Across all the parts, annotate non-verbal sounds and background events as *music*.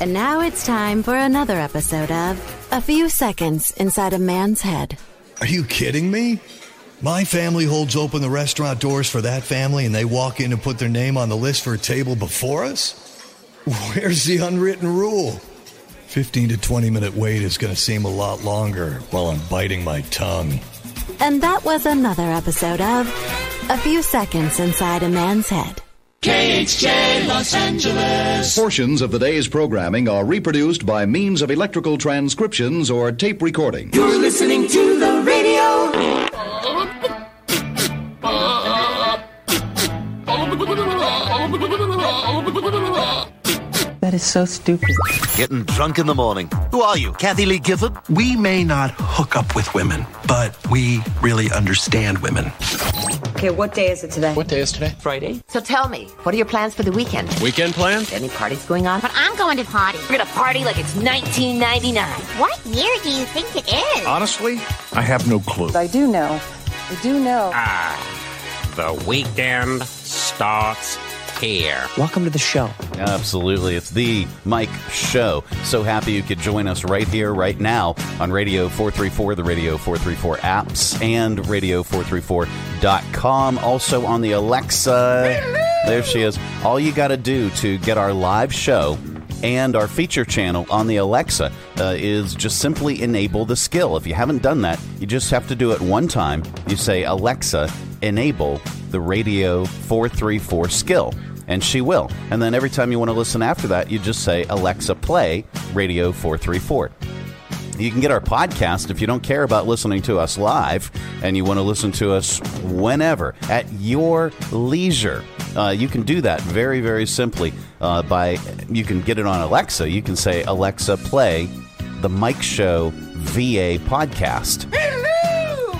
And now it's time for another episode of A Few Seconds Inside a Man's Head. Are you kidding me? My family holds open the restaurant doors for that family and they walk in and put their name on the list for a table before us? Where's the unwritten rule? 15 to 20 minute wait is going to seem a lot longer while I'm biting my tongue. And that was another episode of A Few Seconds Inside a Man's Head. KHJ Los Angeles. Portions of the day's programming are reproduced by means of electrical transcriptions or tape recording. You're listening to That is so stupid. Getting drunk in the morning. Who are you, Kathie Lee Gifford? We may not hook up with women, but we really understand women. Okay, what day is it today? What day is today? Friday. So tell me, what are your plans for the weekend? Weekend plans? Any parties going on? But I'm going to party. We're gonna party like it's 1999. What year do you think it is? Honestly, I have no clue. I do know. I do know. Ah, the weekend starts here. Welcome to the show. Absolutely. It's the Mike Show. So happy you could join us right here, right now on Radio 434, the Radio 434 apps, and Radio434.com. Also on the Alexa. There she is. All you got to do to get our live show and our feature channel on the Alexa uh, is just simply enable the skill. If you haven't done that, you just have to do it one time. You say, Alexa, enable the Radio 434 skill. And she will. And then every time you want to listen after that, you just say, Alexa, play Radio 434. You can get our podcast if you don't care about listening to us live and you want to listen to us whenever at your leisure. Uh, you can do that very, very simply uh, by you can get it on Alexa. You can say, Alexa, play the Mike Show VA podcast. *laughs*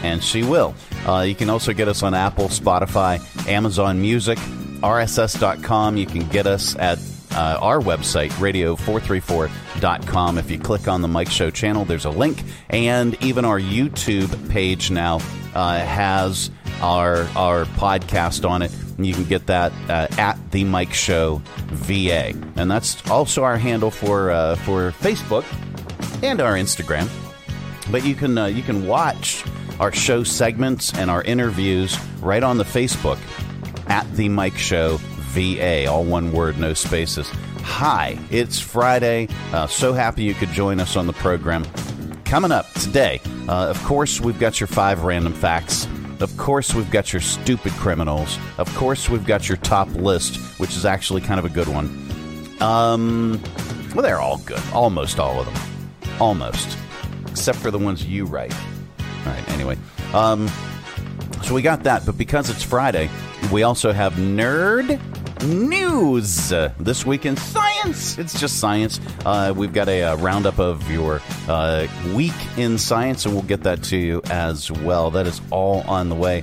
And she will. Uh, you can also get us on Apple, Spotify, Amazon Music, RSS.com. You can get us at uh, our website, radio434.com. If you click on the Mike Show channel, there's a link. And even our YouTube page now uh, has our, our podcast on it. And you can get that uh, at the Mike Show VA. And that's also our handle for, uh, for Facebook and our Instagram. But you can, uh, you can watch our show segments and our interviews right on the Facebook at the Mike Show VA, all one word, no spaces. Hi, it's Friday. Uh, so happy you could join us on the program. Coming up today, uh, of course, we've got your five random facts. Of course, we've got your stupid criminals. Of course, we've got your top list, which is actually kind of a good one. Um, well, they're all good. Almost all of them. Almost. Except for the ones you write. All right, anyway. Um, so we got that, but because it's Friday, we also have nerd news uh, this week in science. It's just science. Uh, we've got a, uh roundup of your uh, week in science, and we'll get that to you as well. That is all on the way.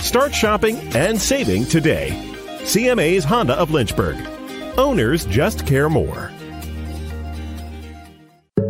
Start shopping and saving today. CMA's Honda of Lynchburg. Owners just care more.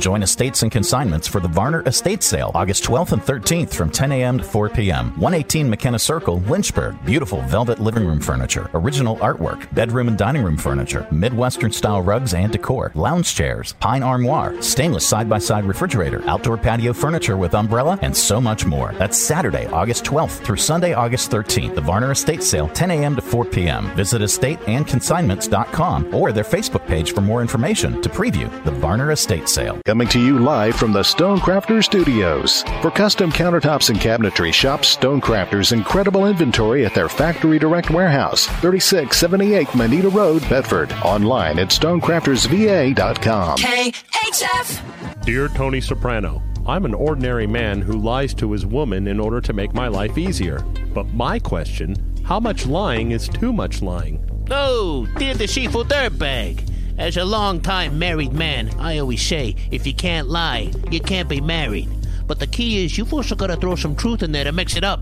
Join Estates and Consignments for the Varner Estate Sale, August 12th and 13th from 10 a.m. to 4 p.m. 118 McKenna Circle, Lynchburg. Beautiful velvet living room furniture, original artwork, bedroom and dining room furniture, Midwestern style rugs and decor, lounge chairs, pine armoire, stainless side by side refrigerator, outdoor patio furniture with umbrella, and so much more. That's Saturday, August 12th through Sunday, August 13th. The Varner Estate Sale, 10 a.m. to 4 p.m. Visit estateandconsignments.com or their Facebook page for more information to preview the Varner Estate Sale. Coming to you live from the Stonecrafters Studios. For custom countertops and cabinetry, shop Stonecrafters' incredible inventory at their Factory Direct Warehouse, 3678 Moneta Road, Bedford. Online at stonecraftersva.com. KHF! Dear Tony Soprano, I'm an ordinary man who lies to his woman in order to make my life easier. But my question how much lying is too much lying? Oh, dear the deceitful dirtbag. As a long-time married man, I always say, if you can't lie, you can't be married. But the key is you've also got to throw some truth in there to mix it up.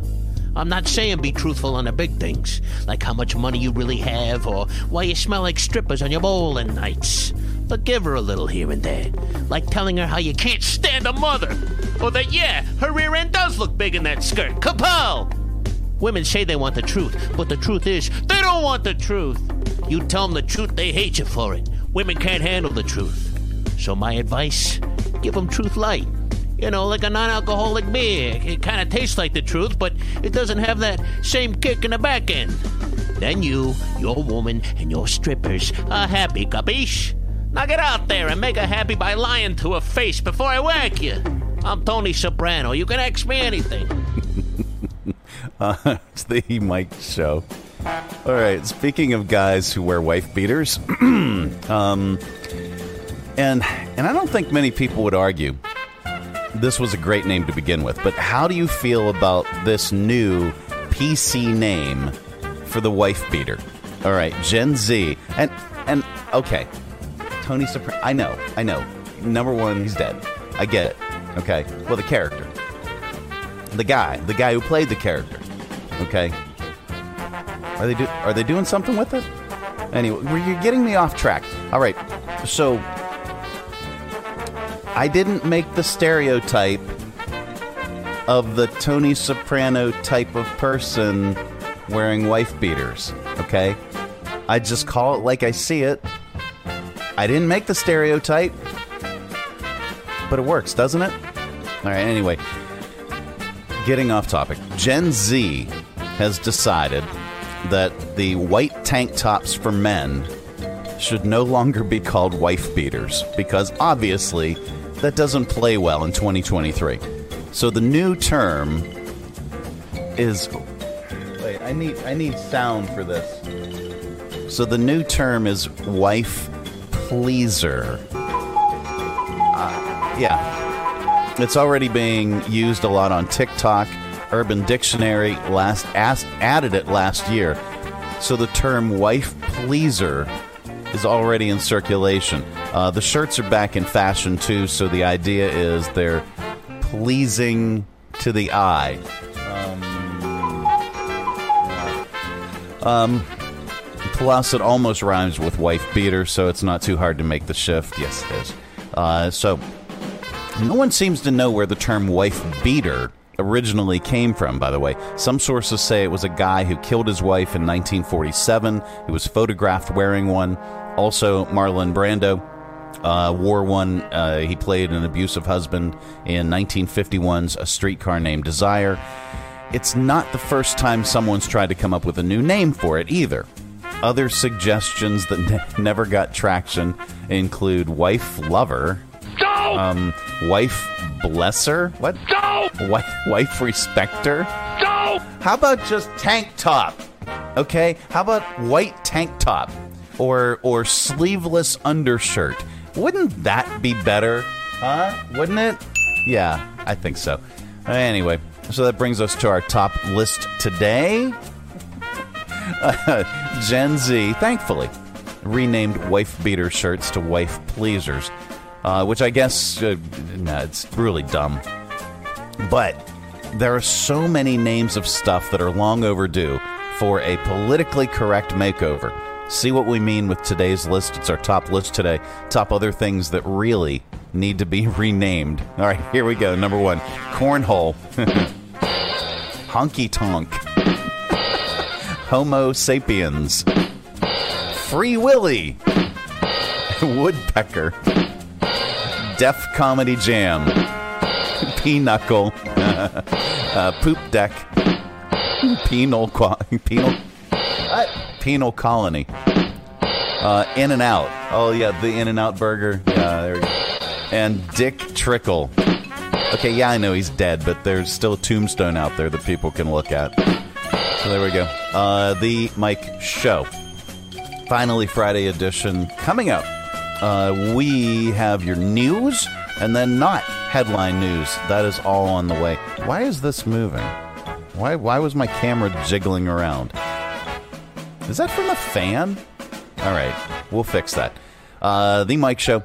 I'm not saying be truthful on the big things, like how much money you really have or why you smell like strippers on your bowling nights. But give her a little here and there, like telling her how you can't stand a mother, or that, yeah, her rear end does look big in that skirt. Kapal! Women say they want the truth, but the truth is, they don't want the truth. You tell them the truth, they hate you for it. Women can't handle the truth. So, my advice give them truth light. You know, like a non alcoholic beer. It kind of tastes like the truth, but it doesn't have that same kick in the back end. Then you, your woman, and your strippers are happy, capiche? Now get out there and make her happy by lying to her face before I whack you. I'm Tony Soprano. You can ask me anything. *laughs* uh, it's the Mike Show. All right. Speaking of guys who wear wife beaters, *clears throat* um, and and I don't think many people would argue this was a great name to begin with. But how do you feel about this new PC name for the wife beater? All right, Gen Z, and and okay, Tony Soprano. I know, I know. Number one, he's dead. I get it. Okay. Well, the character, the guy, the guy who played the character. Okay. Are they do? Are they doing something with it? Anyway, were you're getting me off track. All right. So I didn't make the stereotype of the Tony Soprano type of person wearing wife beaters. Okay. I just call it like I see it. I didn't make the stereotype, but it works, doesn't it? All right. Anyway, getting off topic. Gen Z has decided that the white tank tops for men should no longer be called wife beaters because obviously that doesn't play well in 2023. So the new term is Wait, I need I need sound for this. So the new term is wife pleaser. Uh, yeah. It's already being used a lot on TikTok. Urban Dictionary last asked, added it last year. So the term wife pleaser is already in circulation. Uh, the shirts are back in fashion too, so the idea is they're pleasing to the eye. Um, um, plus, it almost rhymes with wife beater, so it's not too hard to make the shift. Yes, it is. Uh, so, no one seems to know where the term wife beater originally came from, by the way. Some sources say it was a guy who killed his wife in 1947. He was photographed wearing one. Also, Marlon Brando uh, wore one. Uh, he played an abusive husband in 1951's A Streetcar Named Desire. It's not the first time someone's tried to come up with a new name for it either. Other suggestions that *laughs* ne- never got traction include wife lover, um, wife blesser, what? Wife, wife respecter. How about just tank top? Okay, how about white tank top or or sleeveless undershirt? Wouldn't that be better? Huh? Wouldn't it? Yeah, I think so. Anyway, so that brings us to our top list today. Uh, *laughs* Gen Z, thankfully, renamed wife beater shirts to wife pleasers, uh, which I guess uh, nah, it's really dumb. But there are so many names of stuff that are long overdue for a politically correct makeover. See what we mean with today's list? It's our top list today. Top other things that really need to be *laughs* renamed. All right, here we go. Number one cornhole, *laughs* honky tonk, Homo sapiens, Free Willy, *laughs* Woodpecker, Def Comedy Jam, *laughs* Pinochle, *laughs* uh, Poop Deck, Penal, *laughs* penal? Penal Colony, uh, In and Out. Oh yeah, the In and Out Burger. Yeah, there we go. and Dick Trickle. Okay, yeah, I know he's dead, but there's still a tombstone out there that people can look at. So there we go. Uh, the Mike Show. Finally, Friday edition coming up. Uh, we have your news and then not headline news. That is all on the way. Why is this moving? Why, why was my camera jiggling around? Is that from a fan? All right, we'll fix that. Uh, the Mike Show.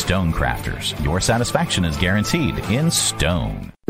Stone Crafters. Your satisfaction is guaranteed in stone.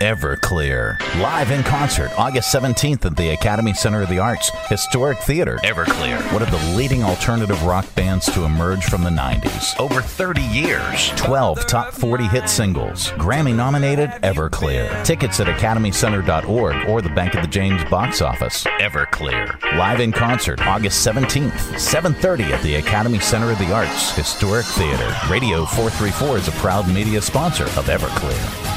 Everclear. Live in concert August 17th at the Academy Center of the Arts, Historic Theater. Everclear, one of the leading alternative rock bands to emerge from the 90s. Over 30 years. 12 top 40 hit singles. Grammy nominated Everclear. Tickets at academycenter.org or the Bank of the James box office. Everclear. Live in concert August 17th, 7:30 at the Academy Center of the Arts, Historic Theater. Radio 434 is a proud media sponsor of Everclear.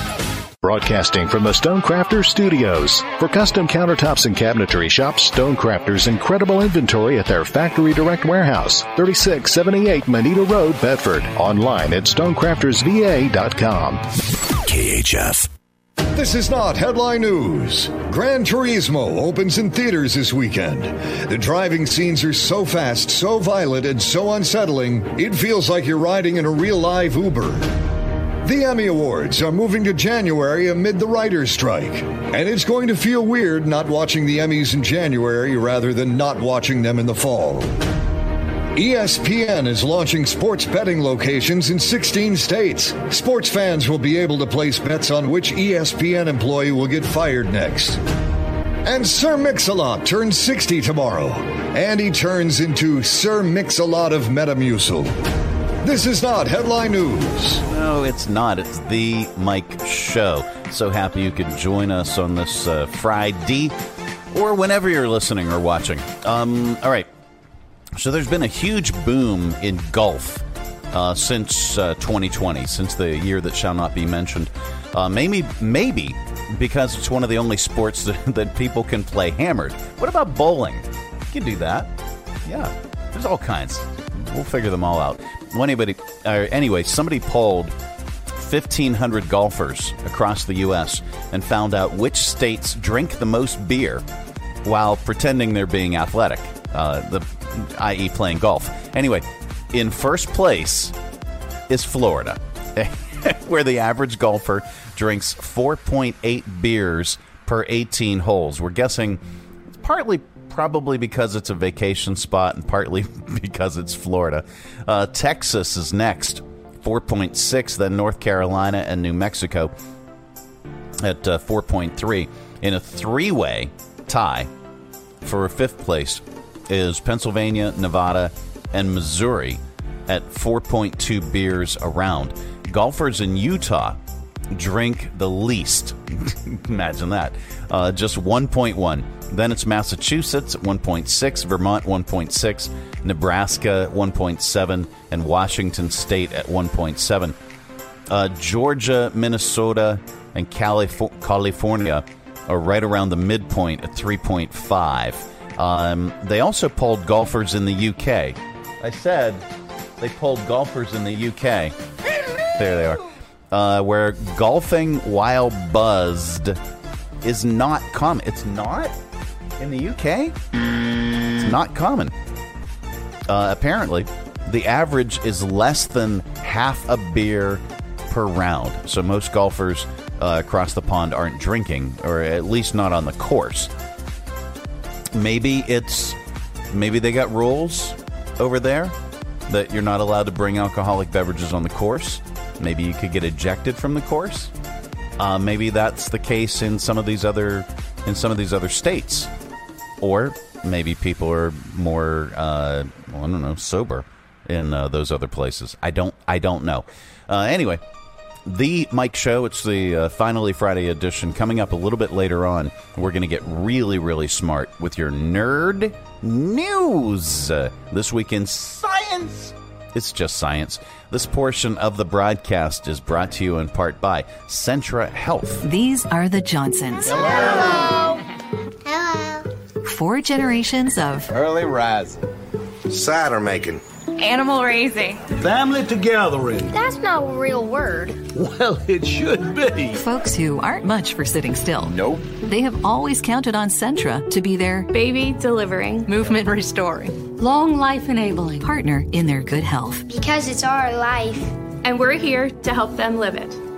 Broadcasting from the Stonecrafters Studios. For custom countertops and cabinetry, shop Stonecrafters' incredible inventory at their Factory Direct Warehouse, 3678 Moneta Road, Bedford. Online at stonecraftersva.com. KHF. This is not headline news. Gran Turismo opens in theaters this weekend. The driving scenes are so fast, so violent, and so unsettling, it feels like you're riding in a real live Uber. The Emmy Awards are moving to January amid the writer's strike. And it's going to feel weird not watching the Emmys in January rather than not watching them in the fall. ESPN is launching sports betting locations in 16 states. Sports fans will be able to place bets on which ESPN employee will get fired next. And Sir Mix-a-Lot turns 60 tomorrow. And he turns into Sir Mix-a-Lot of Metamucil. This is not headline news. No, it's not. It's the Mike Show. So happy you could join us on this uh, Friday or whenever you're listening or watching. Um, all right. So there's been a huge boom in golf uh, since uh, 2020, since the year that shall not be mentioned. Uh, maybe, maybe because it's one of the only sports *laughs* that, that people can play hammered. What about bowling? You can do that. Yeah, there's all kinds. We'll figure them all out. Well, anybody, uh, anyway, somebody polled 1,500 golfers across the U.S. and found out which states drink the most beer while pretending they're being athletic, uh, the, i.e., playing golf. Anyway, in first place is Florida, *laughs* where the average golfer drinks 4.8 beers per 18 holes. We're guessing it's partly probably because it's a vacation spot and partly *laughs* because it's Florida. Uh, Texas is next, 4.6, then North Carolina and New Mexico at uh, 4.3. In a three way tie for fifth place is Pennsylvania, Nevada, and Missouri at 4.2 beers around. Golfers in Utah drink the least. *laughs* Imagine that. Uh, just 1.1. Then it's Massachusetts at 1.6, Vermont 1.6, Nebraska 1.7, and Washington State at 1.7. Uh, Georgia, Minnesota, and Calif- California are right around the midpoint at 3.5. Um, they also polled golfers in the UK. I said they polled golfers in the UK. There they are. Uh, where golfing while buzzed is not common. It's not in the UK. It's not common. Uh, apparently, the average is less than half a beer per round. So most golfers uh, across the pond aren't drinking, or at least not on the course. Maybe it's maybe they got rules over there that you're not allowed to bring alcoholic beverages on the course. Maybe you could get ejected from the course. Uh, maybe that's the case in some of these other in some of these other states, or maybe people are more uh, well, I don't know sober in uh, those other places. I don't I don't know. Uh, anyway, the Mike Show. It's the uh, finally Friday edition. Coming up a little bit later on, we're going to get really really smart with your nerd news uh, this week in science. It's just science. This portion of the broadcast is brought to you in part by Centra Health. These are the Johnsons. Hello. Hello. Four generations of Early rising. Cider making. Animal raising. Family togethering. That's not a real word. Well, it should be. folks who aren't much for sitting still. Nope. They have always counted on Centra to be their Baby delivering. Movement restoring. Long life enabling. partner in their good health. Because it's our life. And we're here to help them live it.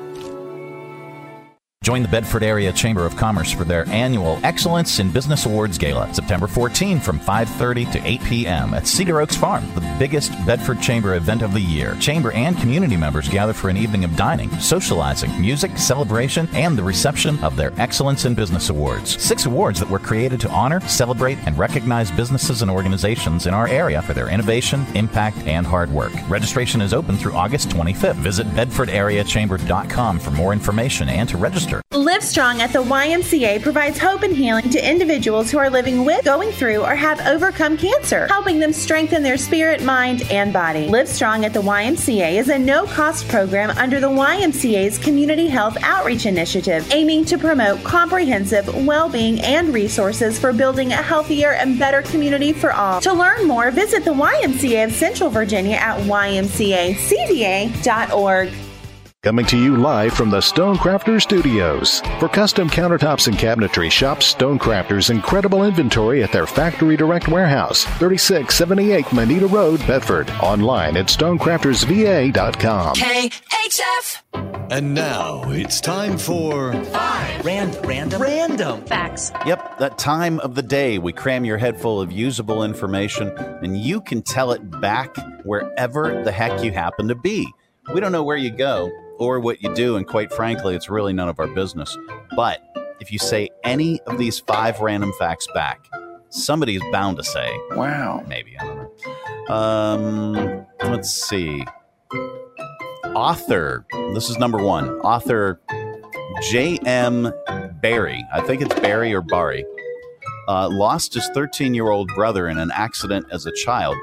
Join the Bedford Area Chamber of Commerce for their annual Excellence in Business Awards Gala, September 14 from 5:30 to 8 p.m. at Cedar Oaks Farm, the biggest Bedford Chamber event of the year. Chamber and community members gather for an evening of dining, socializing, music, celebration, and the reception of their Excellence in Business Awards. Six awards that were created to honor, celebrate, and recognize businesses and organizations in our area for their innovation, impact, and hard work. Registration is open through August 25th. Visit bedfordareachamber.com for more information and to register. Live Strong at the YMCA provides hope and healing to individuals who are living with, going through, or have overcome cancer, helping them strengthen their spirit, mind, and body. Live Strong at the YMCA is a no cost program under the YMCA's Community Health Outreach Initiative, aiming to promote comprehensive well being and resources for building a healthier and better community for all. To learn more, visit the YMCA of Central Virginia at ymcacva.org. Coming to you live from the Stonecrafter Studios. For custom countertops and cabinetry, shop Stonecrafter's incredible inventory at their Factory Direct Warehouse, 3678 Moneta Road, Bedford. Online at stonecraftersva.com. KHF. And now it's time for Random. Random. Random. Facts. Yep, that time of the day we cram your head full of usable information and you can tell it back wherever the heck you happen to be. We don't know where you go or what you do, and quite frankly, it's really none of our business. But if you say any of these five random facts back, somebody is bound to say, Wow. maybe, I don't know. Um, let's see. Author, this is number one. Author J.M. Barrie, I think it's Barry or Barry, uh, lost his 13 year old brother in an accident as a child.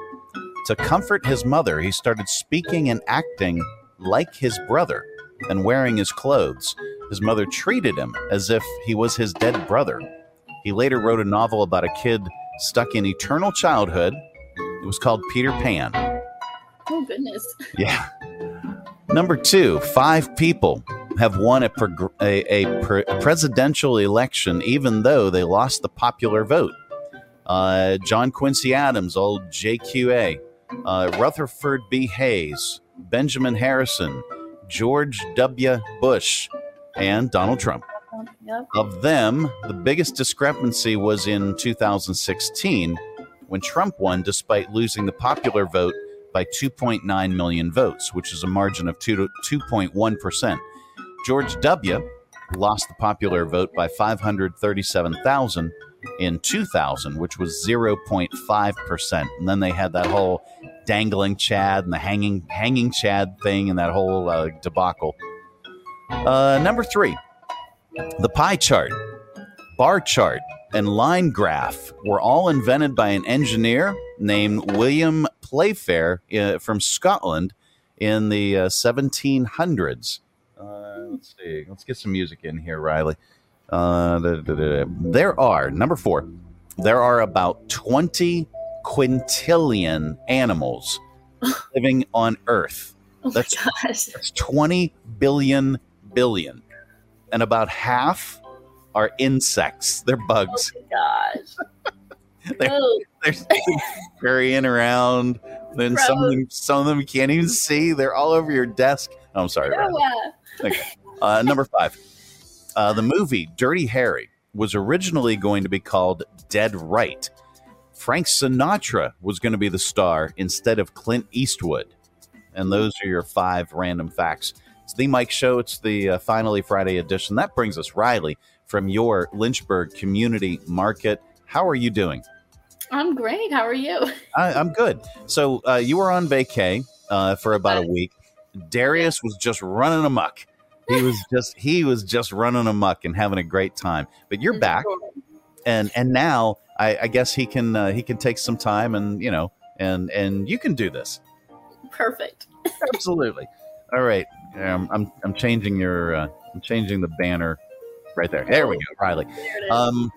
To comfort his mother, he started speaking and acting like his brother and wearing his clothes. His mother treated him as if he was his dead brother. He later wrote a novel about a kid stuck in eternal childhood. It was called Peter Pan. Oh, goodness. *laughs* Yeah. Number two, five people have won a, prog- a, a pre- presidential election even though they lost the popular vote. Uh, John Quincy Adams, old JQA, uh, Rutherford B. Hayes, Benjamin Harrison, George W. Bush, and Donald Trump. Yep. Of them, the biggest discrepancy was in 2016 when Trump won despite losing the popular vote by 2.9 million votes, which is a margin of 2 to 2.1%. George W. lost the popular vote by 537,000 in 2000, which was 0.5%. And then they had that whole dangling Chad and the hanging hanging Chad thing and that whole uh, debacle. Uh, number three, the pie chart, bar chart, and line graph were all invented by an engineer named William Playfair uh, from Scotland in the uh, 1700s. Uh, let's see. Let's get some music in here, Riley. Uh, da, da, da, da. There are, number four, there are about 20 quintillion animals *laughs* living on Earth. Oh That's, my gosh. that's 20 billion billion. And about half are insects. They're bugs. Oh my gosh. *laughs* they're, Oh. they're scurrying *laughs* around. Then some of them, some of them can't even see. They're all over your desk. Oh, I'm sorry. Yeah. Okay. Uh, number five. Uh, the movie Dirty Harry was originally going to be called Dead Right. Frank Sinatra was going to be the star instead of Clint Eastwood. And those are your five random facts. It's the Mike Show. It's the uh, Finally Friday edition. That brings us, Riley, from your Lynchburg Community Market. How are you doing? I'm great. How are you? *laughs* I, I'm good. So uh, you were on vacay uh, for about a week. Darius was just running amok. He was just he was just running amuck and having a great time. But you're back, and and now I, I guess he can uh, he can take some time and you know and and you can do this. Perfect. Absolutely. All right. Um, I'm I'm changing your uh, I'm changing the banner right there. There we go, Riley. Um,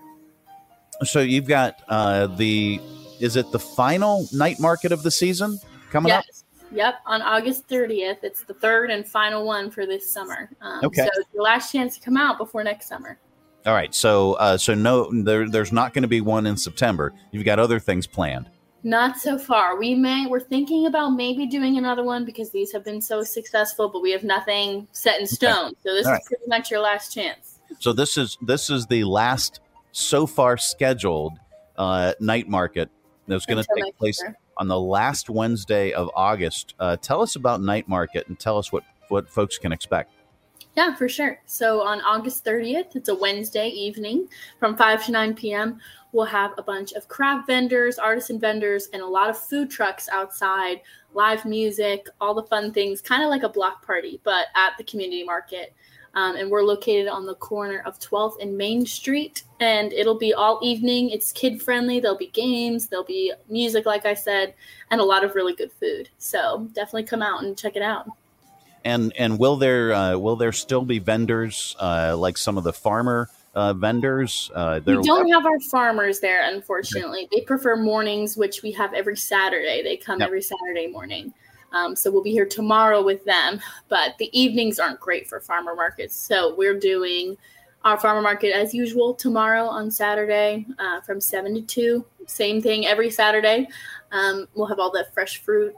so you've got uh, the is it the final night market of the season coming up? Yep. On August 30th, it's the third and final one for this summer. Um, Okay. So it's your last chance to come out before next summer. All right. So uh, so no, there, there's not going to be one in September. You've got other things planned. Not so far. We may we're thinking about maybe doing another one because these have been so successful, but we have nothing set in stone. So this All is right. pretty much your last chance. So this is this is the last so far scheduled uh, night market that's going to take place. On the last Wednesday of August. Uh, tell us about night market and tell us what what folks can expect. Yeah, for sure. So on August 30th, it's a Wednesday evening from 5 to 9 p.m. We'll have a bunch of craft vendors, artisan vendors, and a lot of food trucks outside, live music, all the fun things, kind of like a block party, but at the community market. Um, and we're located on the corner of 12th and Main Street. And it'll be all evening. It's kid friendly. There'll be games, there'll be music, like I said, and a lot of really good food. So definitely come out and check it out. And and will there uh, will there still be vendors uh, like some of the farmer uh, vendors? Uh, We don't have our farmers there, unfortunately. They prefer mornings, which we have every Saturday. They come Yep. every Saturday morning. Um, so we'll be here tomorrow with them. But the evenings aren't great for farmer markets. So we're doing our farmer market as usual tomorrow on Saturday uh, from 7 to 2. Same thing every Saturday. Um, we'll have all the fresh fruit,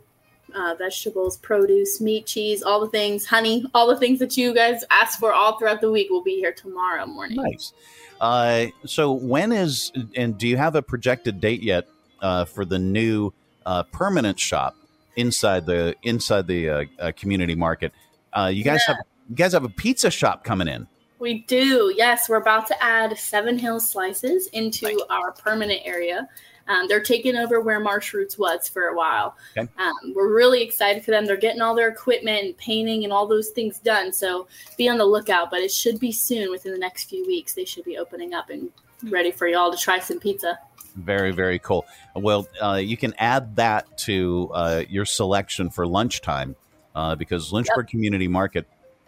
uh, vegetables, produce, meat, cheese, all the things, honey, all the things that you guys ask for all throughout the week will be here tomorrow morning. Nice. Uh, so when is and do you have a projected date yet uh, for the new uh, permanent shop inside the inside the uh, uh, community market? Uh, you guys Yeah. have you guys have a pizza shop coming in. We do. Yes, we're about to add Seven Hills Slices into our permanent area. Um, they're taking over where Marsh Roots was for a while. Okay. Um, we're really excited for them. They're getting all their equipment and painting and all those things done. So be on the lookout. But it should be soon, within the next few weeks. They should be opening up and ready for y'all to try some pizza. Very very cool. Well, uh, you can add that to uh, your selection for lunchtime uh, because Lynchburg Community Market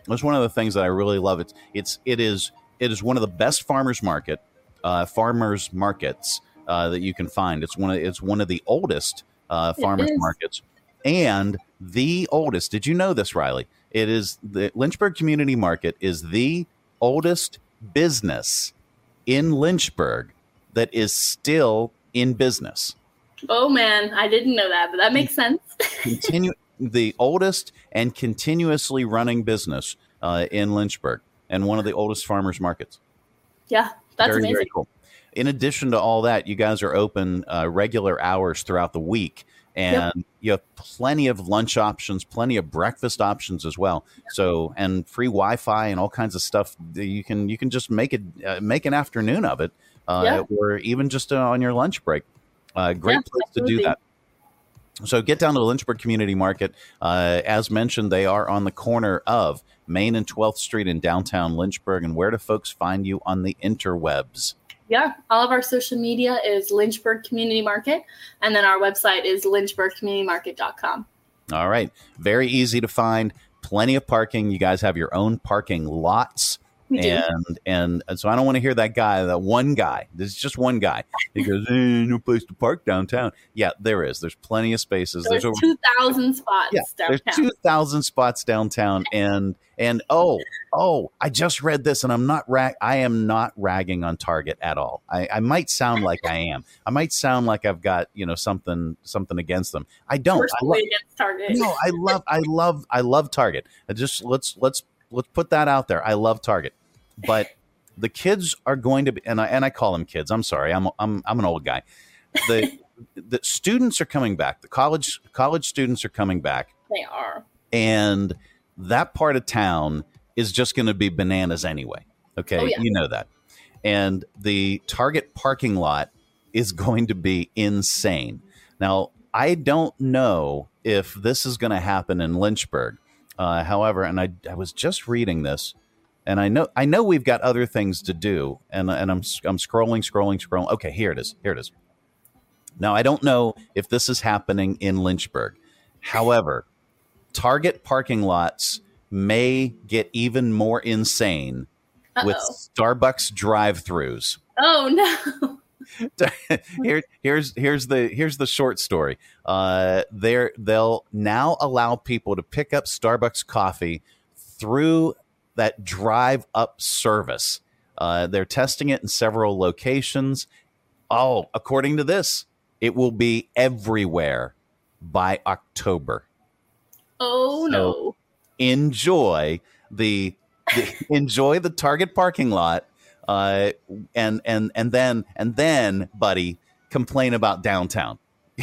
was one of the things that I really love. It's it's it is it is one of the best farmers market uh, farmers markets uh, that you can find. It's one of it's one of the oldest uh, farmers markets and the oldest. Did you know this, Riley? It is the Lynchburg Community Market is the oldest business in Lynchburg that is still in business. Oh, man. I didn't know that, but that makes sense. Continue the oldest and continuously running business uh, in Lynchburg and one of the oldest farmers markets. Yeah, that's very, amazing. very cool. In addition to all that, you guys are open uh, regular hours throughout the week, and you have plenty of lunch options, plenty of breakfast options as well. So, and free Wi-Fi and all kinds of stuff. that You can you can just make it uh, make an afternoon of it, uh, Yeah. or even just uh, on your lunch break. Uh, great Yeah, place to do that. So get down to the Lynchburg Community Market. Uh, as mentioned, they are on the corner of Main and 12th Street in downtown Lynchburg. And where do folks find you on the interwebs? Yeah, all of our social media is Lynchburg Community Market, and then our website is lynchburgcommunitymarket.com. All right. Very easy to find. Plenty of parking. You guys have your own parking lots We do. and, and and so I don't want to hear that guy, that one guy. There's just one guy. He goes, eh, "No place to park downtown." Yeah, there is. There's plenty of spaces. There's, over two thousand spots yeah, downtown. there's two thousand spots downtown, and and oh oh, I just read this, and I'm not rag. I am not ragging on Target at all. I, I might sound like I am. I might sound like I've got you know something something against them. I don't. I Personally love, against Target. no, I love, I love, I love Target. I just let's let's let's put that out there. I love Target, but *laughs* the kids are going to be, and I and I call them kids. I'm sorry, I'm I'm I'm an old guy. The *laughs* the students are coming back. The college college students are coming back, They are. and that part of town is just going to be bananas anyway. Okay, Oh, yeah. you know that. And the Target parking lot is going to be insane. Now, I don't know if this is going to happen in Lynchburg. Uh, however, and I, I was just reading this, and I know I know we've got other things to do, and and I'm I'm scrolling, scrolling, scrolling. Okay, here it is. Here it is. Now, I don't know if this is happening in Lynchburg. However, Target parking lots may get even more insane with Uh-oh. Starbucks drive-throughs. Oh no. *laughs* *laughs* Here, here's here's the here's the short story. Uh, they're they'll now allow people to pick up Starbucks coffee through that drive up service. Uh, they're testing it in several locations. Oh, according to this, it will be everywhere by October. Oh no. Enjoy the, the *laughs* enjoy the Target parking lot, uh, and and and then and then, buddy, complain about downtown. *laughs*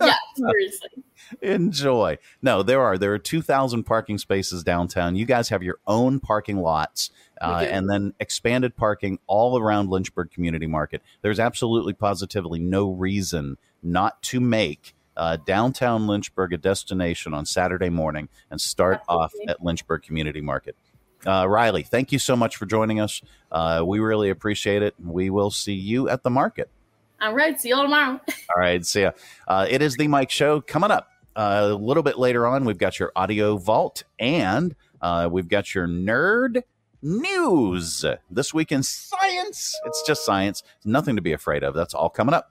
yeah, seriously. Enjoy. No, there are there are two thousand parking spaces downtown. You guys have your own parking lots, uh, and then expanded parking all around Lynchburg Community Market. There's absolutely positively no reason not to make uh, downtown Lynchburg a destination on Saturday morning and start off at Lynchburg Community Market. Uh, Riley, thank you so much for joining us. Uh, we really appreciate it. We will see you at the market. All right. See you all tomorrow. *laughs* All right, see ya. Uh, it is the Mike Show coming up uh, a little bit later on. We've got your audio vault and uh, we've got your nerd news this week in science. It's just science, nothing to be afraid of. That's all coming up.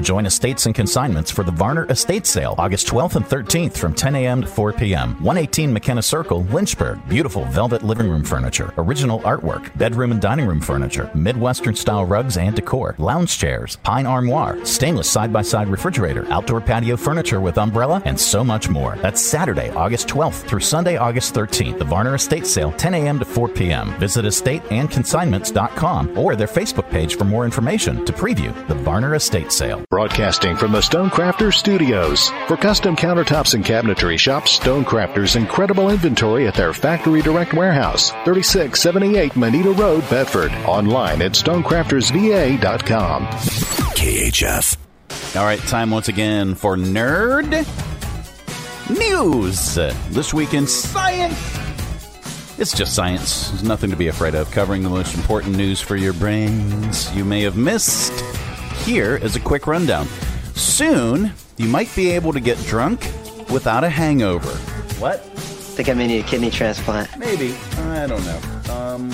Join Estates and Consignments for the Varner Estate Sale August 12th and 13th from 10 a.m. to 4 p.m. 118 McKenna Circle, Lynchburg. Beautiful velvet living room furniture, original artwork, bedroom and dining room furniture, Midwestern style rugs and decor, lounge chairs, pine armoire, stainless side by side refrigerator, outdoor patio furniture with umbrella, and so much more. That's Saturday, August 12th through Sunday, August 13th. The Varner Estate Sale, 10 a.m. to 4 p.m. Visit estateandconsignments.com or their Facebook page for more information to preview the Varner Estate Sale. Broadcasting from the Stonecrafters Studios. For custom countertops and cabinetry, shop Stonecrafters' incredible inventory at their Factory Direct Warehouse, 3678 Moneta Road, Bedford. Online at stonecraftersva.com. KHF. All right, time once again for Nerd News. This week in science. It's just science. There's nothing to be afraid of. Covering the most important news for your brains you may have missed. Here is a quick rundown. Soon, you might be able to get drunk without a hangover. What? think I may need a kidney transplant. Maybe. I don't know. Um,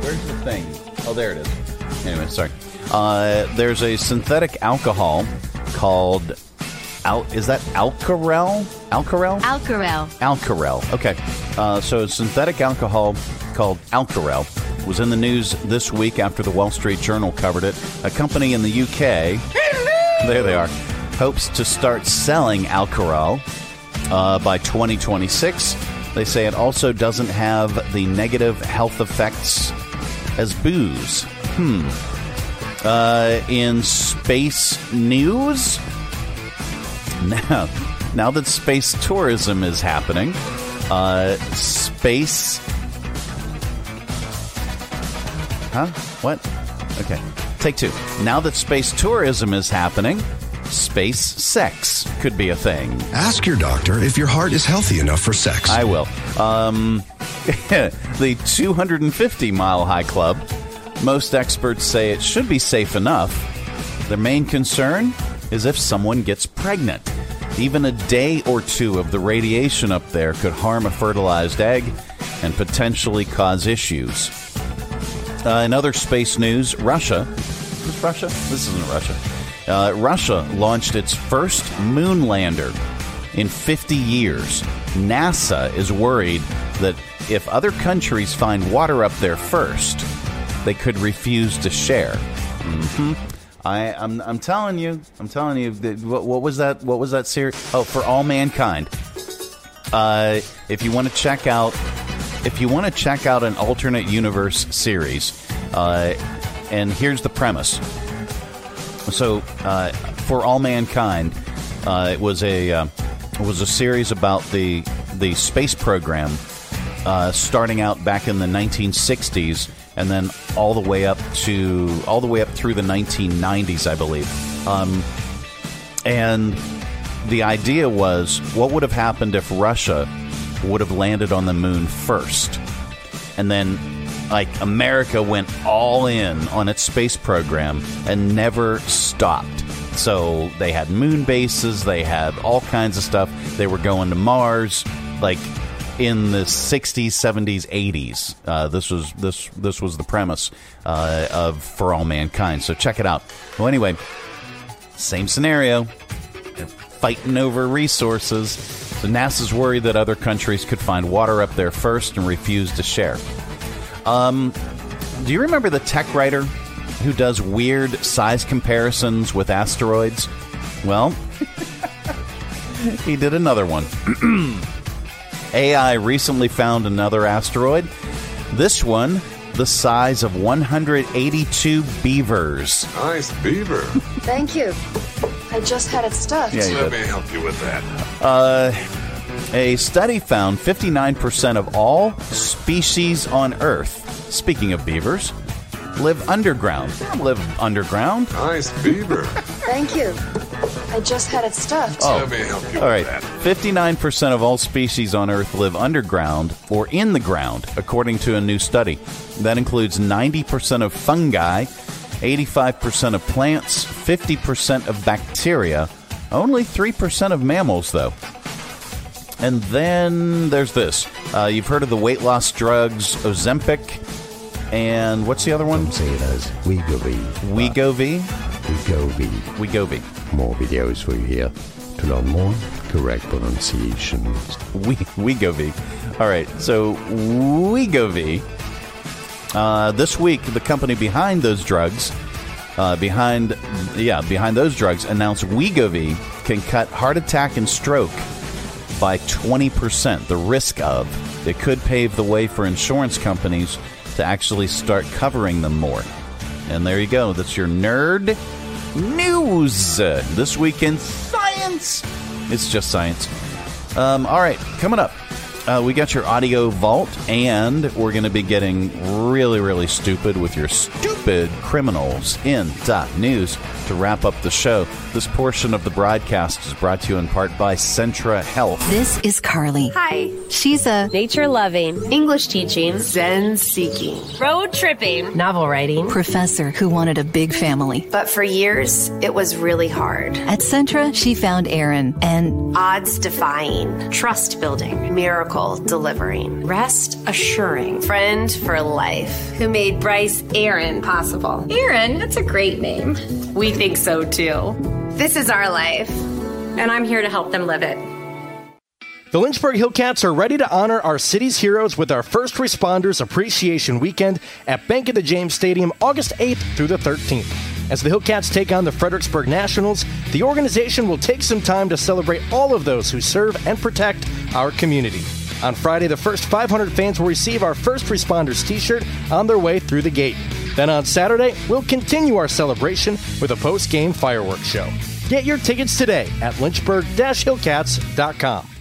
where's the thing? Oh, there it is. Anyway, sorry. Uh, there's a synthetic alcohol called Al. Is that Alcarelle? Alcarelle? Alcarelle. Alcarelle. Okay. Uh, so synthetic alcohol called Alcarelle was in the news this week after the Wall Street Journal covered it. A company in the UK, there they are, hopes to start selling Alcarelle uh, by 2026. They say it also doesn't have the negative health effects as booze. Hmm. Uh, in space news, now, now that space tourism is happening, Uh, space. Huh? What? Okay. Take two. Now that space tourism is happening, space sex could be a thing. Ask your doctor if your heart is healthy enough for sex. I will. Um, *laughs* the 250 mile high club. Most experts say it should be safe enough. Their main concern is if someone gets pregnant. Even a day or two of the radiation up there could harm a fertilized egg and potentially cause issues. Uh, in other space news, Russia. Is Russia? This isn't Russia. Uh, Russia launched its first moon lander in 50 years. NASA is worried that if other countries find water up there first, they could refuse to share. Mm-hmm. I, I'm, I'm telling you, I'm telling you. What, what was that? What was that series? Oh, for all mankind. Uh, if you want to check out, if you want to check out an alternate universe series, uh, and here's the premise. So, uh, for all mankind, uh, it was a uh, it was a series about the the space program, uh, starting out back in the 1960s, and then all the way up to all the way up through the 1990s, I believe. Um, and the idea was, what would have happened if Russia would have landed on the moon first, and then like America went all in on its space program and never stopped. So they had moon bases, they had all kinds of stuff. They were going to Mars, like in the 60s, 70s, 80s. Uh, this was this this was the premise uh, of For All Mankind. So check it out. Well, anyway, same scenario. They're fighting over resources. So NASA's worried that other countries could find water up there first and refuse to share. Um, do you remember the tech writer who does weird size comparisons with asteroids? Well, *laughs* he did another one. *clears throat* AI recently found another asteroid. This one, the size of 182 beavers. Nice beaver. *laughs* Thank you. I just had it stuffed. Yeah, Let did. me help you with that. Uh, a study found 59% of all species on Earth, speaking of beavers, live underground. Live underground. Nice beaver. *laughs* Thank you. I just had it stuffed. Oh, Let me help you all right. with that. 59% of all species on Earth live underground or in the ground, according to a new study. That includes 90% of fungi, 85% of plants, 50% of bacteria, only 3% of mammals, though. And then there's this. Uh, you've heard of the weight loss drugs Ozempic, and what's the other one? Say it as Wegovy. Wegovy. Wegovy. Wegovy. More videos for you here to learn more correct pronunciation. *laughs* We Wegovy. All right, so Wegovy. Uh, this week, the company behind those drugs, uh, behind yeah, behind those drugs, announced Wegovy can cut heart attack and stroke by twenty percent. The risk of it could pave the way for insurance companies to actually start covering them more. And there you go. That's your nerd news this week in science. It's just science. Um, all right, coming up, uh, we got your audio vault, and we're going to be getting really, really stupid with your stupid criminals in dot news to wrap up the show. This portion of the broadcast is brought to you in part by Centra Health. This is Carly. Hi. She's a Nature loving, English teaching, Zen seeking, road tripping, novel writing. professor who wanted a big family. But for years, it was really hard. At Centra, she found Aaron and Odds defying, trust building, miracle delivering, rest assuring, friend for life, who made Bryce Aaron possible. Aaron, that's a great name. We think so too. This is our life, and I'm here to help them live it. The Lynchburg Hillcats are ready to honor our city's heroes with our First Responders Appreciation Weekend at Bank of the James Stadium August 8th through the 13th. As the Hillcats take on the Fredericksburg Nationals, the organization will take some time to celebrate all of those who serve and protect our community. On Friday, the first 500 fans will receive our First Responders t shirt on their way through the gate. Then on Saturday, we'll continue our celebration with a post game fireworks show. Get your tickets today at lynchburg-hillcats.com.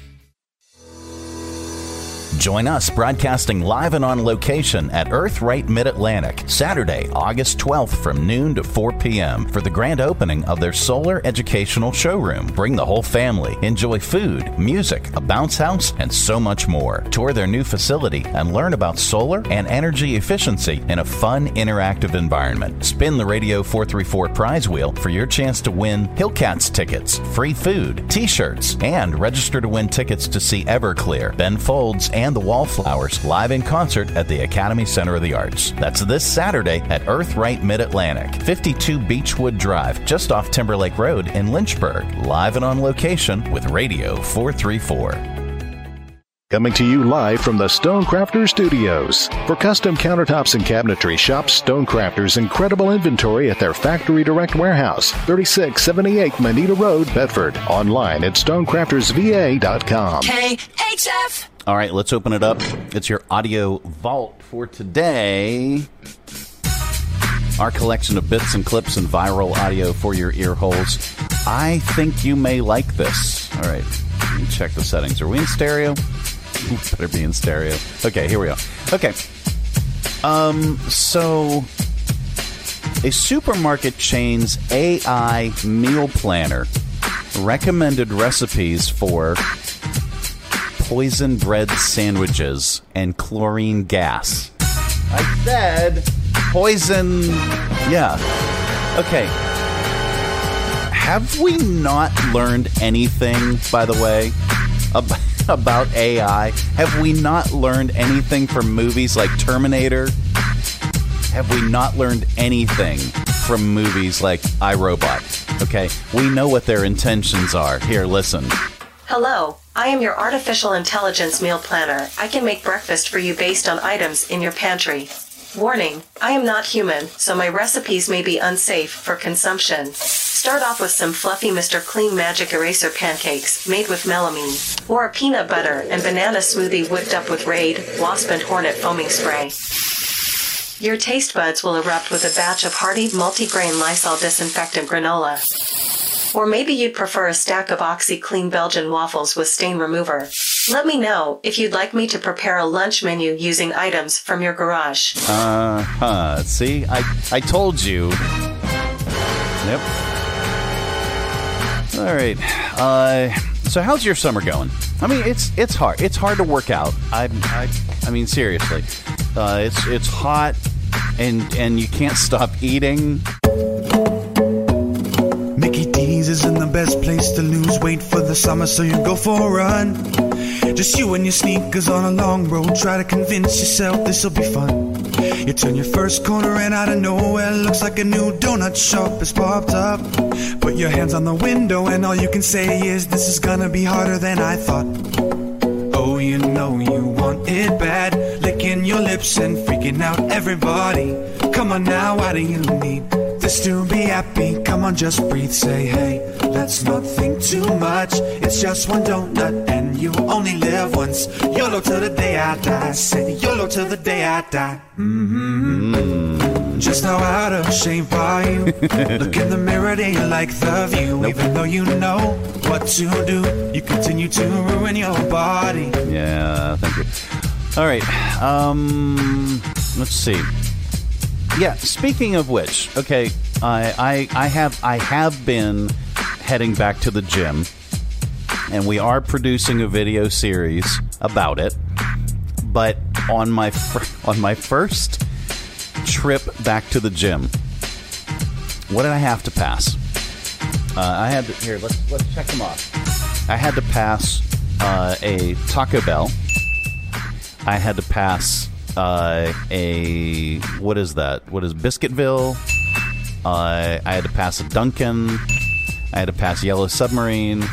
Join us broadcasting live and on location at Earthright Mid Atlantic, Saturday, August 12th from noon to 4 p.m. for the grand opening of their solar educational showroom. Bring the whole family, enjoy food, music, a bounce house, and so much more. Tour their new facility and learn about solar and energy efficiency in a fun, interactive environment. Spin the Radio 434 prize wheel for your chance to win Hillcats tickets, free food, t shirts, and register to win tickets to see Everclear, Ben Folds, and the Wallflowers live in concert at the Academy Center of the Arts. That's this Saturday at Earthright Mid Atlantic, 52 Beechwood Drive, just off Timberlake Road in Lynchburg. Live and on location with Radio 434. Coming to you live from the Stonecrafter Studios. For custom countertops and cabinetry, shop Stonecrafter's incredible inventory at their Factory Direct Warehouse, 3678 Moneta Road, Bedford. Online at stonecraftersva.com. KHF. All right, let's open it up. It's your audio vault for today. Our collection of bits and clips and viral audio for your ear holes. I think you may like this. All right, let me check the settings. Are we in stereo? *laughs* Better be in stereo. Okay, here we go. Okay. Um, so a supermarket chain's AI meal planner recommended recipes for poison bread sandwiches and chlorine gas. I said poison. Yeah. Okay. Have we not learned anything, by the way, *laughs* about, AI? Have we not learned anything from movies like Terminator? Have we not learned anything from movies like iRobot? Okay, we know what their intentions are. Here, listen. Hello, I am your artificial intelligence meal planner. I can make breakfast for you based on items in your pantry. Warning, I am not human, so my recipes may be unsafe for consumption. Start off with some fluffy Mr. Clean Magic Eraser pancakes made with melamine, or a peanut butter and banana smoothie whipped up with Raid, Wasp and Hornet foaming spray. Your taste buds will erupt with a batch of hearty multi-grain Lysol disinfectant granola. Or maybe you'd prefer a stack of OxiClean Belgian waffles with stain remover. Let me know if you'd like me to prepare a lunch menu using items from your garage. Uh huh. See, I I told you. Yep. All right. Uh, so how's your summer going? I mean, it's it's hard. It's hard to work out. I I, I mean, seriously, uh, it's it's hot, and and you can't stop eating. Best place to lose weight for the summer, so you go for a run. Just you and your sneakers on a long road. Try to convince yourself this'll be fun. You turn your first corner and out of nowhere looks like a new donut shop has popped up. Put your hands on the window and all you can say is this is gonna be harder than I thought. Oh, you know you want it bad, licking your lips and freaking out everybody. Come on now, why do you need this to be happy? Come on, just breathe, say hey. Let's not think too much. It's just one donut and you only live once. YOLO till the day I die. Say YOLO till the day I die. Mm-hmm. Just how out of shape are you? *laughs* Look in the mirror, do you like the view? Even though you know what to do, you continue to ruin your body. Yeah, thank you. All right. Um, let's see. Yeah. Speaking of which, okay, I I I have I have been heading back to the gym, and we are producing a video series about it. But on my *laughs* on my first trip back to the gym, what did I have to pass? Uh, I had to, here. Let's let's check them off. I had to pass uh, a Taco Bell. I had to pass uh, a what is that? What is Biscuitville? Uh, I had to pass a Dunkin'. I had to pass Yellow Submarine.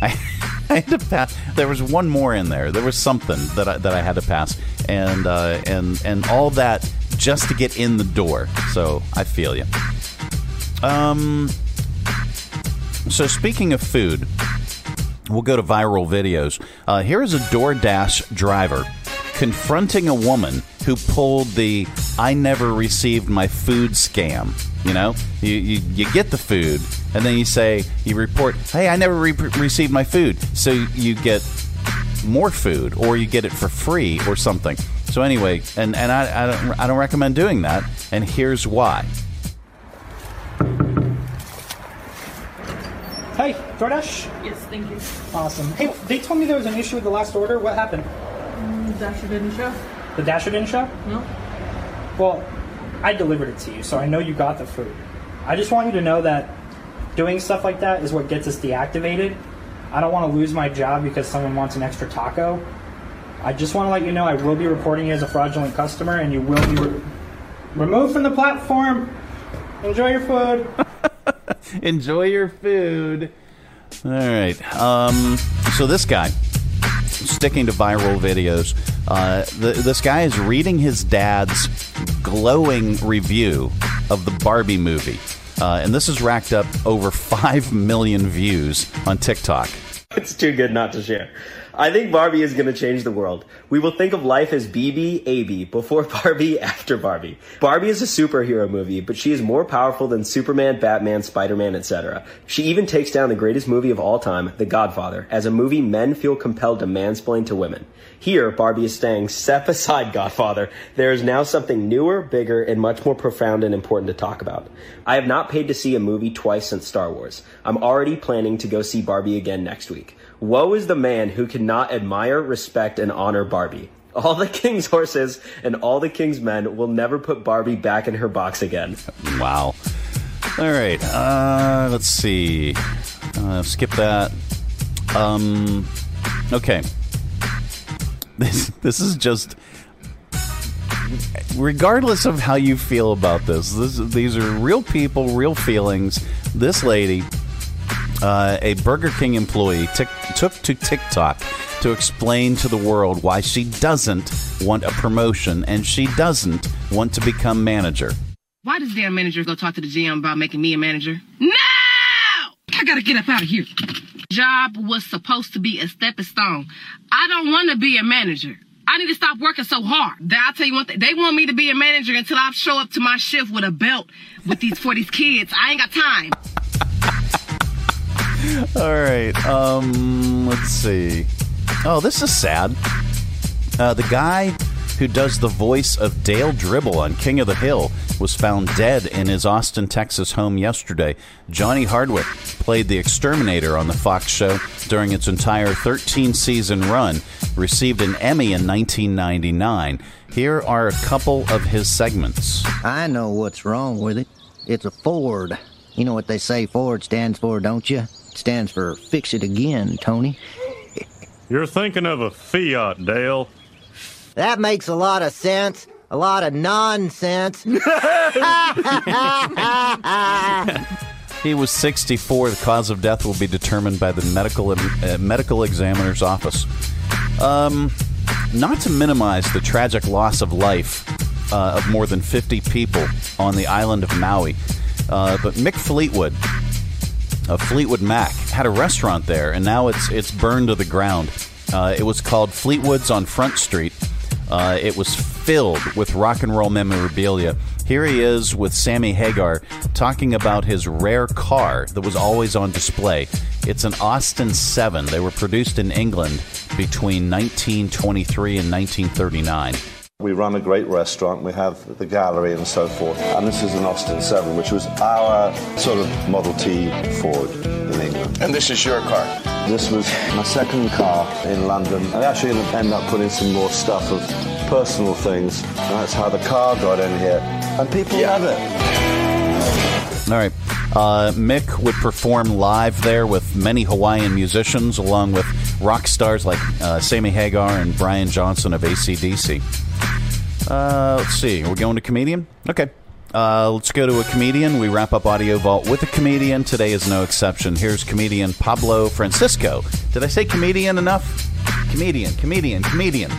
I, *laughs* I had to pass. There was one more in there. There was something that I, that I had to pass, and uh, and and all that just to get in the door. So I feel you. Um. So speaking of food, we'll go to viral videos. Uh, here is a DoorDash driver confronting a woman who pulled the "I never received my food" scam. You know, you, you, you get the food, and then you say you report, "Hey, I never re- received my food," so you get more food or you get it for free or something. So anyway, and, and I, I, don't, I don't recommend doing that, and here's why. Hey, DoorDash? Yes, thank you. Awesome. Hey, they told me there was an issue with the last order. What happened? Mm, Dasher didn't show. The Dasher didn't show? No. Well, I delivered it to you, so I know you got the food. I just want you to know that doing stuff like that is what gets us deactivated. I don't want to lose my job because someone wants an extra taco. I just want to let you know I will be reporting you as a fraudulent customer and you will be re- removed from the platform. Enjoy your food. *laughs* Enjoy your food. All right. Um, so this guy, sticking to viral videos, uh, the, this guy is reading his dad's glowing review of the Barbie movie. Uh, and this has racked up over *laughs* 5 million views on TikTok. It's too good not to share. I think Barbie is going to change the world. We will think of life as BB, AB, before *laughs* Barbie, after Barbie. Barbie is a superhero movie, but she is more powerful than Superman, Batman, Spider-Man, etc. She even takes down the greatest movie of all time, The Godfather, as a movie men feel compelled to mansplain to women. Here, Barbie is saying, step *laughs* aside, Godfather. There is now something newer, bigger, and much more profound and important to talk about. I have not paid to see a movie twice since Star Wars. I'm already planning to go see Barbie again next week. Woe is the man who cannot admire, respect, and honor Barbie. All the king's horses and all the king's men will never put Barbie back in her box again. Wow. All right. Uh, let's see. Uh, skip that. Um. Okay. This this is just. Regardless of how you feel about this, this these are real people, real feelings. This lady, uh, a Burger King employee, tic- took to TikTok to explain to the world why she doesn't want a promotion and she doesn't want to become manager. Why does damn manager go talk to the GM about making me a manager? No! I gotta get up out of here. Job was supposed to be a stepping stone. I don't want to be a manager. I need to stop working so hard. I'll tell you one thing. They want me to be a manager until I show up to my shift with a belt with these for these kids. I ain't got time. *laughs* All right. Um, let's see. Oh, this is sad. Uh, the guy who does the voice of Dale Gribble on King of the Hill was found dead in his Austin, Texas home yesterday. Johnny Hardwick played the exterminator on the Fox show during its entire 13 season run, received an Emmy in 1999. Here are a couple of his segments. I know what's wrong with it. It's a Ford. You know what they say Ford stands for, don't you? It stands for fix it again, Tony. You're thinking of a Fiat, Dale. That makes a lot of sense. A lot of nonsense. *laughs* He was 64. The cause of death will be determined by the medical uh, medical examiner's office. Um, not to minimize the tragic loss of life uh, of more than 50 people on the island of Maui, uh, but Mick Fleetwood of Fleetwood Mac had a restaurant there, and now it's it's burned to the ground. Uh, it was called Fleetwood's on Front Street. Uh, it was filled with rock and roll memorabilia. Here he is with Sammy Hagar talking about his rare car that was always on display. It's an Austin 7. They were produced in England between 1923 and 1939. We run a great restaurant, we have the gallery and so forth. And this is an Austin 7, which was our sort of Model T Ford in England. And this is your car? This was my second car in London. I actually ended up putting some more stuff of personal things. And that's how the car got in here. And people yeah. love it. All right. Uh, Mick would perform live there with many Hawaiian musicians, along with rock stars like uh, Sammy Hagar and Brian Johnson of ACDC. Uh, let's see. We're going to comedian? Okay. Uh, let's go to a comedian. We wrap up Audio Vault with a comedian. Today is no exception. Here's comedian Pablo Francisco. Did I say comedian enough? Comedian, comedian, comedian.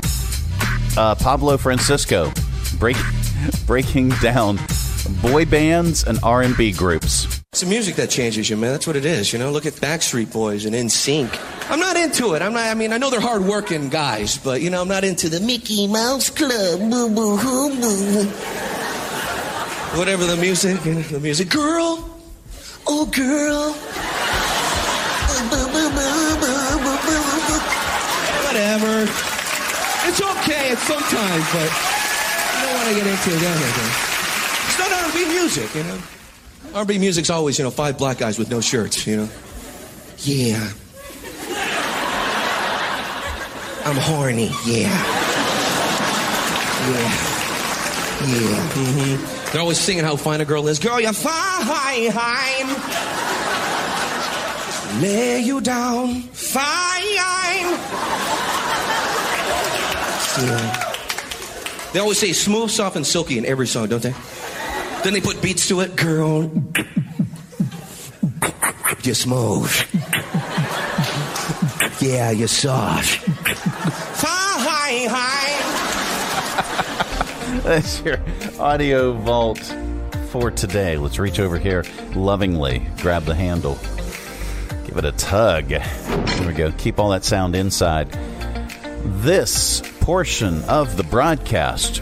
Uh, Pablo Francisco break, *laughs* breaking down boy bands and R&B groups. It's the music that changes you, man. That's what it is. You know, look at Backstreet Boys and NSYNC. I'm not into it. I'm not. I mean, I know they're hard-working guys, but you know, I'm not into the Mickey Mouse Club. Boo boo hoo boo. Whatever the music, the music. Girl, oh girl. whatever. It's okay at sometimes, but I don't want to get into it. It's not R&B music, you know. R&B music's always, you know, five black guys with no shirts, you know. Yeah. I'm horny. Yeah. Yeah. Yeah. Mm-hmm. They're always singing how fine a girl is. Girl, you're fine. Lay you down. Fine. Yeah. They always say smooth, soft, and silky in every song, don't they? Then they put beats to it. Girl, you're smooth. Yeah, you're soft. Fine. That's your audio vault for today. Let's reach over here lovingly, grab the handle, give it a tug. There we go. Keep all that sound inside. This portion of the broadcast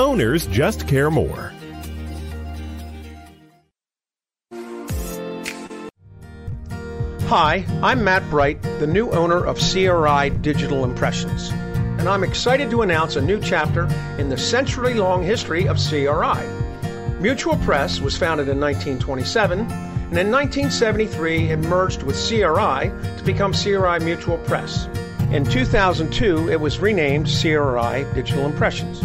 Owners just care more. Hi, I'm Matt Bright, the new owner of CRI Digital Impressions, and I'm excited to announce a new chapter in the century long history of CRI. Mutual Press was founded in 1927, and in 1973 it merged with CRI to become CRI Mutual Press. In 2002, it was renamed CRI Digital Impressions.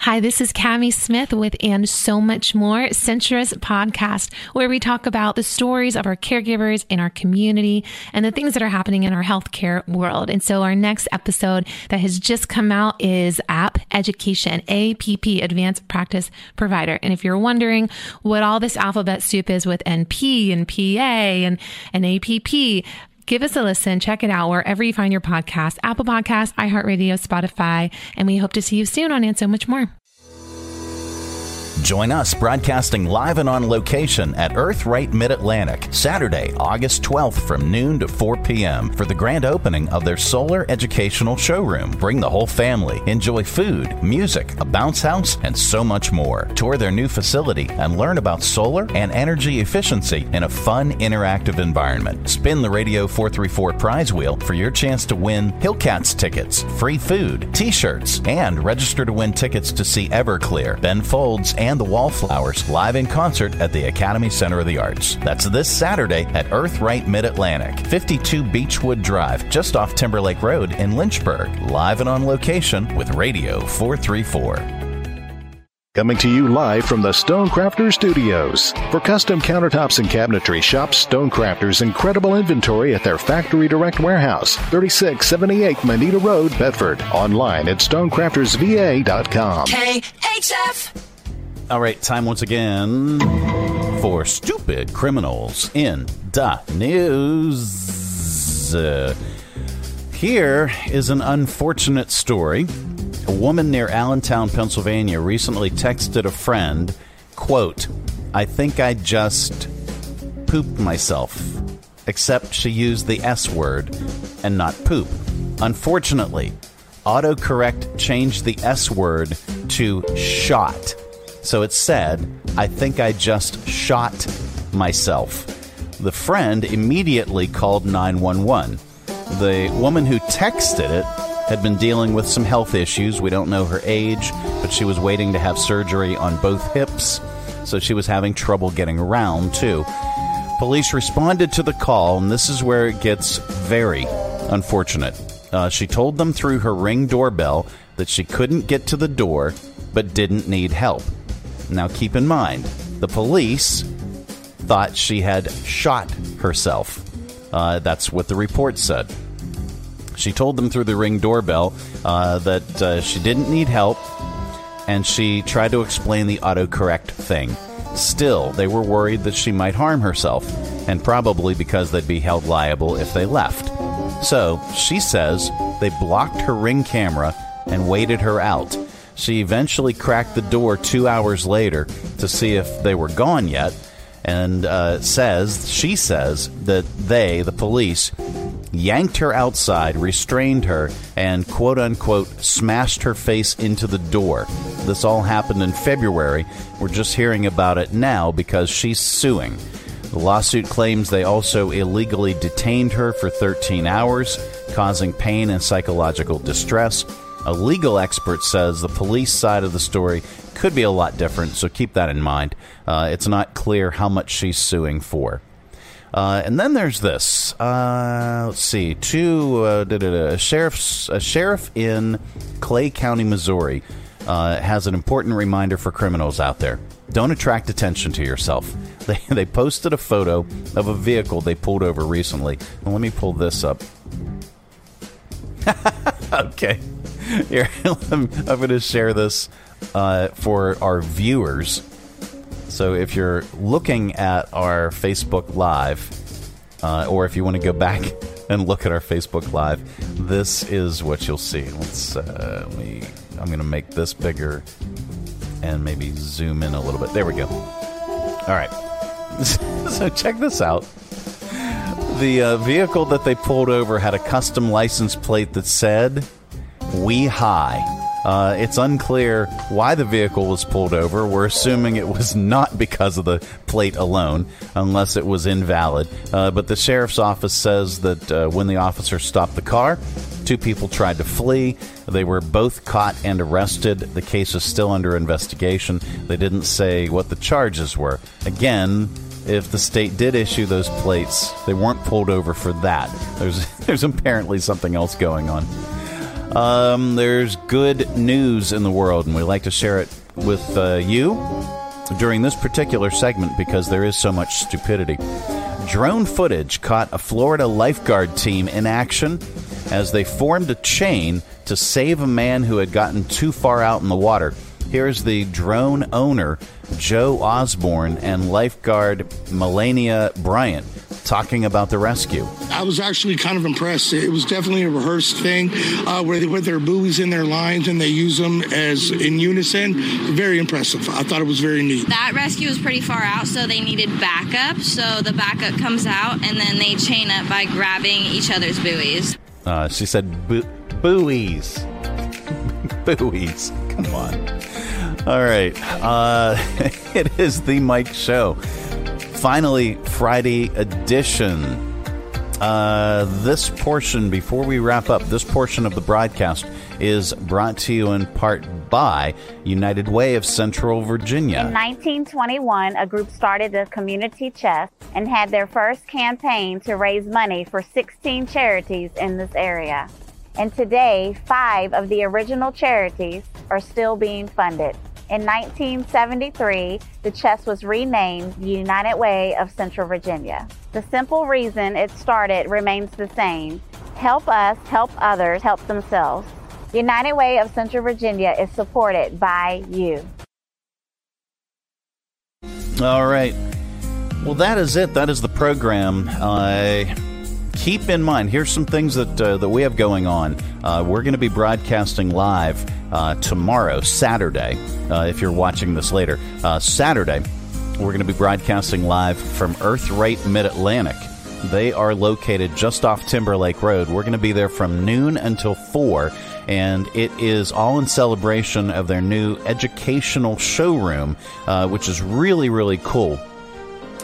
Hi, this is Cami Smith with And So Much More, Centra's Podcast, where we talk about the stories of our caregivers in our community and the things that are happening in our healthcare world. And so our next episode that has just come out is App Education, APP, Advanced Practice Provider. And if you're wondering what all this alphabet soup is with NP and PA and, and APP, give us a listen. Check it out wherever you find your podcast Apple Podcasts, iHeartRadio, Spotify. And we hope to see you soon on And So Much More. Join us broadcasting live and on location at Earthright Mid Atlantic, Saturday, August 12th from noon to 4 p.m. for the grand opening of their solar educational showroom. Bring the whole family, enjoy food, music, a bounce house, and so much more. Tour their new facility and learn about solar and energy efficiency in a fun, interactive environment. Spin the Radio 434 prize wheel for your chance to win Hillcats tickets, free food, t shirts, and register to win tickets to see Everclear, Ben Folds, and the Wallflowers live in concert at the Academy Center of the Arts. That's this Saturday at Earthright Mid Atlantic, 52 Beechwood Drive, just off Timberlake Road in Lynchburg. Live and on location with Radio 434. Coming to you live from the Stonecrafter Studios. For custom countertops and cabinetry, shop Stonecrafter's incredible inventory at their Factory Direct Warehouse, 3678 Moneta Road, Bedford. Online at stonecraftersva.com. KHF. All right, time once again for stupid criminals in the news. Uh, here is an unfortunate story. A woman near Allentown, Pennsylvania recently texted a friend, quote, I think I just pooped myself. Except she used the S word and not poop. Unfortunately, autocorrect changed the S word to shot. So it said, I think I just shot myself. The friend immediately called 911. The woman who texted it had been dealing with some health issues. We don't know her age, but she was waiting to have surgery on both hips, so she was having trouble getting around, too. Police responded to the call, and this is where it gets very unfortunate. Uh, she told them through her ring doorbell that she couldn't get to the door but didn't need help. Now, keep in mind, the police thought she had shot herself. Uh, that's what the report said. She told them through the ring doorbell uh, that uh, she didn't need help, and she tried to explain the autocorrect thing. Still, they were worried that she might harm herself, and probably because they'd be held liable if they left. So, she says they blocked her ring camera and waited her out. She eventually cracked the door two hours later to see if they were gone yet, and uh, says, she says, that they, the police, yanked her outside, restrained her, and quote unquote smashed her face into the door. This all happened in February. We're just hearing about it now because she's suing. The lawsuit claims they also illegally detained her for 13 hours, causing pain and psychological distress. A legal expert says the police side of the story could be a lot different, so keep that in mind. Uh, it's not clear how much she's suing for. Uh, and then there's this. Uh, let's see. Two uh, sheriff's a sheriff in Clay County, Missouri, uh, has an important reminder for criminals out there. Don't attract attention to yourself. *laughs* They they posted a photo of a vehicle they pulled over recently. Let me pull this up. *laughs* okay, *laughs* here *laughs* I'm, going to share this uh, for our viewers. So if you're looking at our Facebook Live, uh, or if you want to go back *laughs* and look at our Facebook Live, this is what you'll see. Let's uh, let me. I'm going to make this bigger and maybe zoom in a little bit. There we go. All right. so check this out. The uh, vehicle that they pulled over had a custom license plate that said "We High." Uh, it's unclear why the vehicle was pulled over. We're assuming it was *laughs* not because of the plate alone, unless it was invalid. Uh, but the sheriff's office says that uh, when the officer stopped the car, two people tried to flee. They were both caught and arrested. The case is still under investigation. They didn't say what the charges were. Again, if the state did issue those plates, they weren't pulled over for that. There's *laughs* there's apparently something else going on. Um, there's good news in the world, and we like to share it with uh, you during this particular segment because there is so much stupidity. Drone footage caught a Florida lifeguard team in action as they formed a chain to save a man who had gotten too far out in the water. Here's the drone owner, Joe Osborne, and lifeguard Melania Bryant talking about the rescue. I was actually kind of impressed. It was definitely a rehearsed thing uh, where they put their buoys in their lines and they use them as in unison. Very impressive. I thought it was very neat. That rescue was pretty far out, so they needed backup. So the backup comes out and then they chain up by grabbing each other's buoys. Uh, she said bu- buoys. *laughs* buoys. Come on. All right. Uh, *laughs* it is the Mike Show. Finally, Friday edition. Uh, this portion, before we wrap up, this portion of the broadcast is brought to you in part by United Way of Central Virginia. In 1921, a group started the Community Chest and had their first campaign to raise money for 16 charities in this area. And today, five of the original charities are still being funded. In 1973, the chest was renamed United Way of Central Virginia. The simple reason it started remains the same help us, help others, help themselves. United Way of Central Virginia is supported by you. All right. Well, that is it. That is the program. Uh, keep in mind, here's some things that uh, that we have going on. Uh, we're going to be broadcasting live uh, tomorrow, Saturday. Uh, if you're watching this later, uh, Saturday we're going to be broadcasting live from Earthright Mid Atlantic. They are located just off Timberlake Road. We're going to be there from noon until 4, and it is all in celebration of their new educational showroom, uh, which is really, really cool.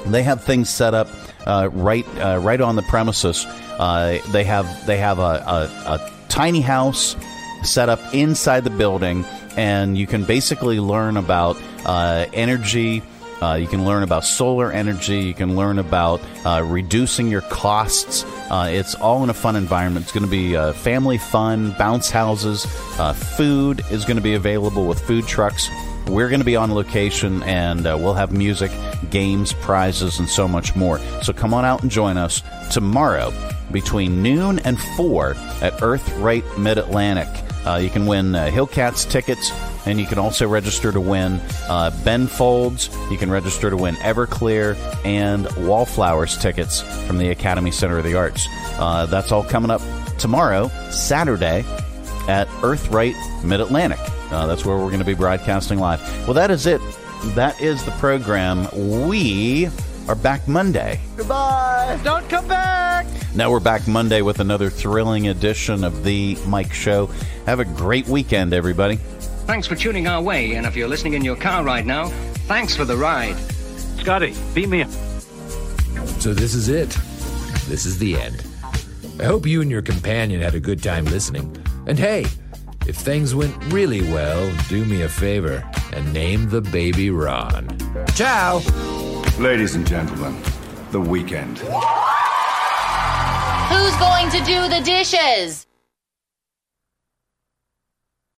They have things set up uh, right uh, right on the premises. Uh, they have they have a, a, a tiny house set up inside the building, and you can basically learn about uh, energy. Uh, you can learn about solar energy. You can learn about uh, reducing your costs. Uh, it's all in a fun environment. It's going to be family fun, bounce houses. Food is going to be available with food trucks. We're going to be on location and uh, we'll have music, games, prizes, and so much more. So come on out and join us tomorrow between noon and 4 at Earthright Mid Atlantic. Uh, you can win uh, Hillcats tickets, and you can also register to win uh, Ben Folds. You can register to win Everclear and Wallflowers tickets from the Academy Center of the Arts. Uh, that's all coming up tomorrow, Saturday, at Earthright Mid Atlantic. Uh, that's where we're going to be broadcasting live. Well, that is it. That is the program. We are back Monday. Goodbye. Don't come back. Now we're back Monday with another thrilling edition of The Mike Show. Have a great weekend, everybody. Thanks for tuning our way, and if you're listening in your car right now, thanks for the ride. Scotty, beat me up. So this is it. This is the end. I hope you and your companion had a good time listening. And hey, if things went really well, do me a favor and name the baby Ron. Ciao! Ladies and gentlemen, the weekend. Who's going to do the dishes?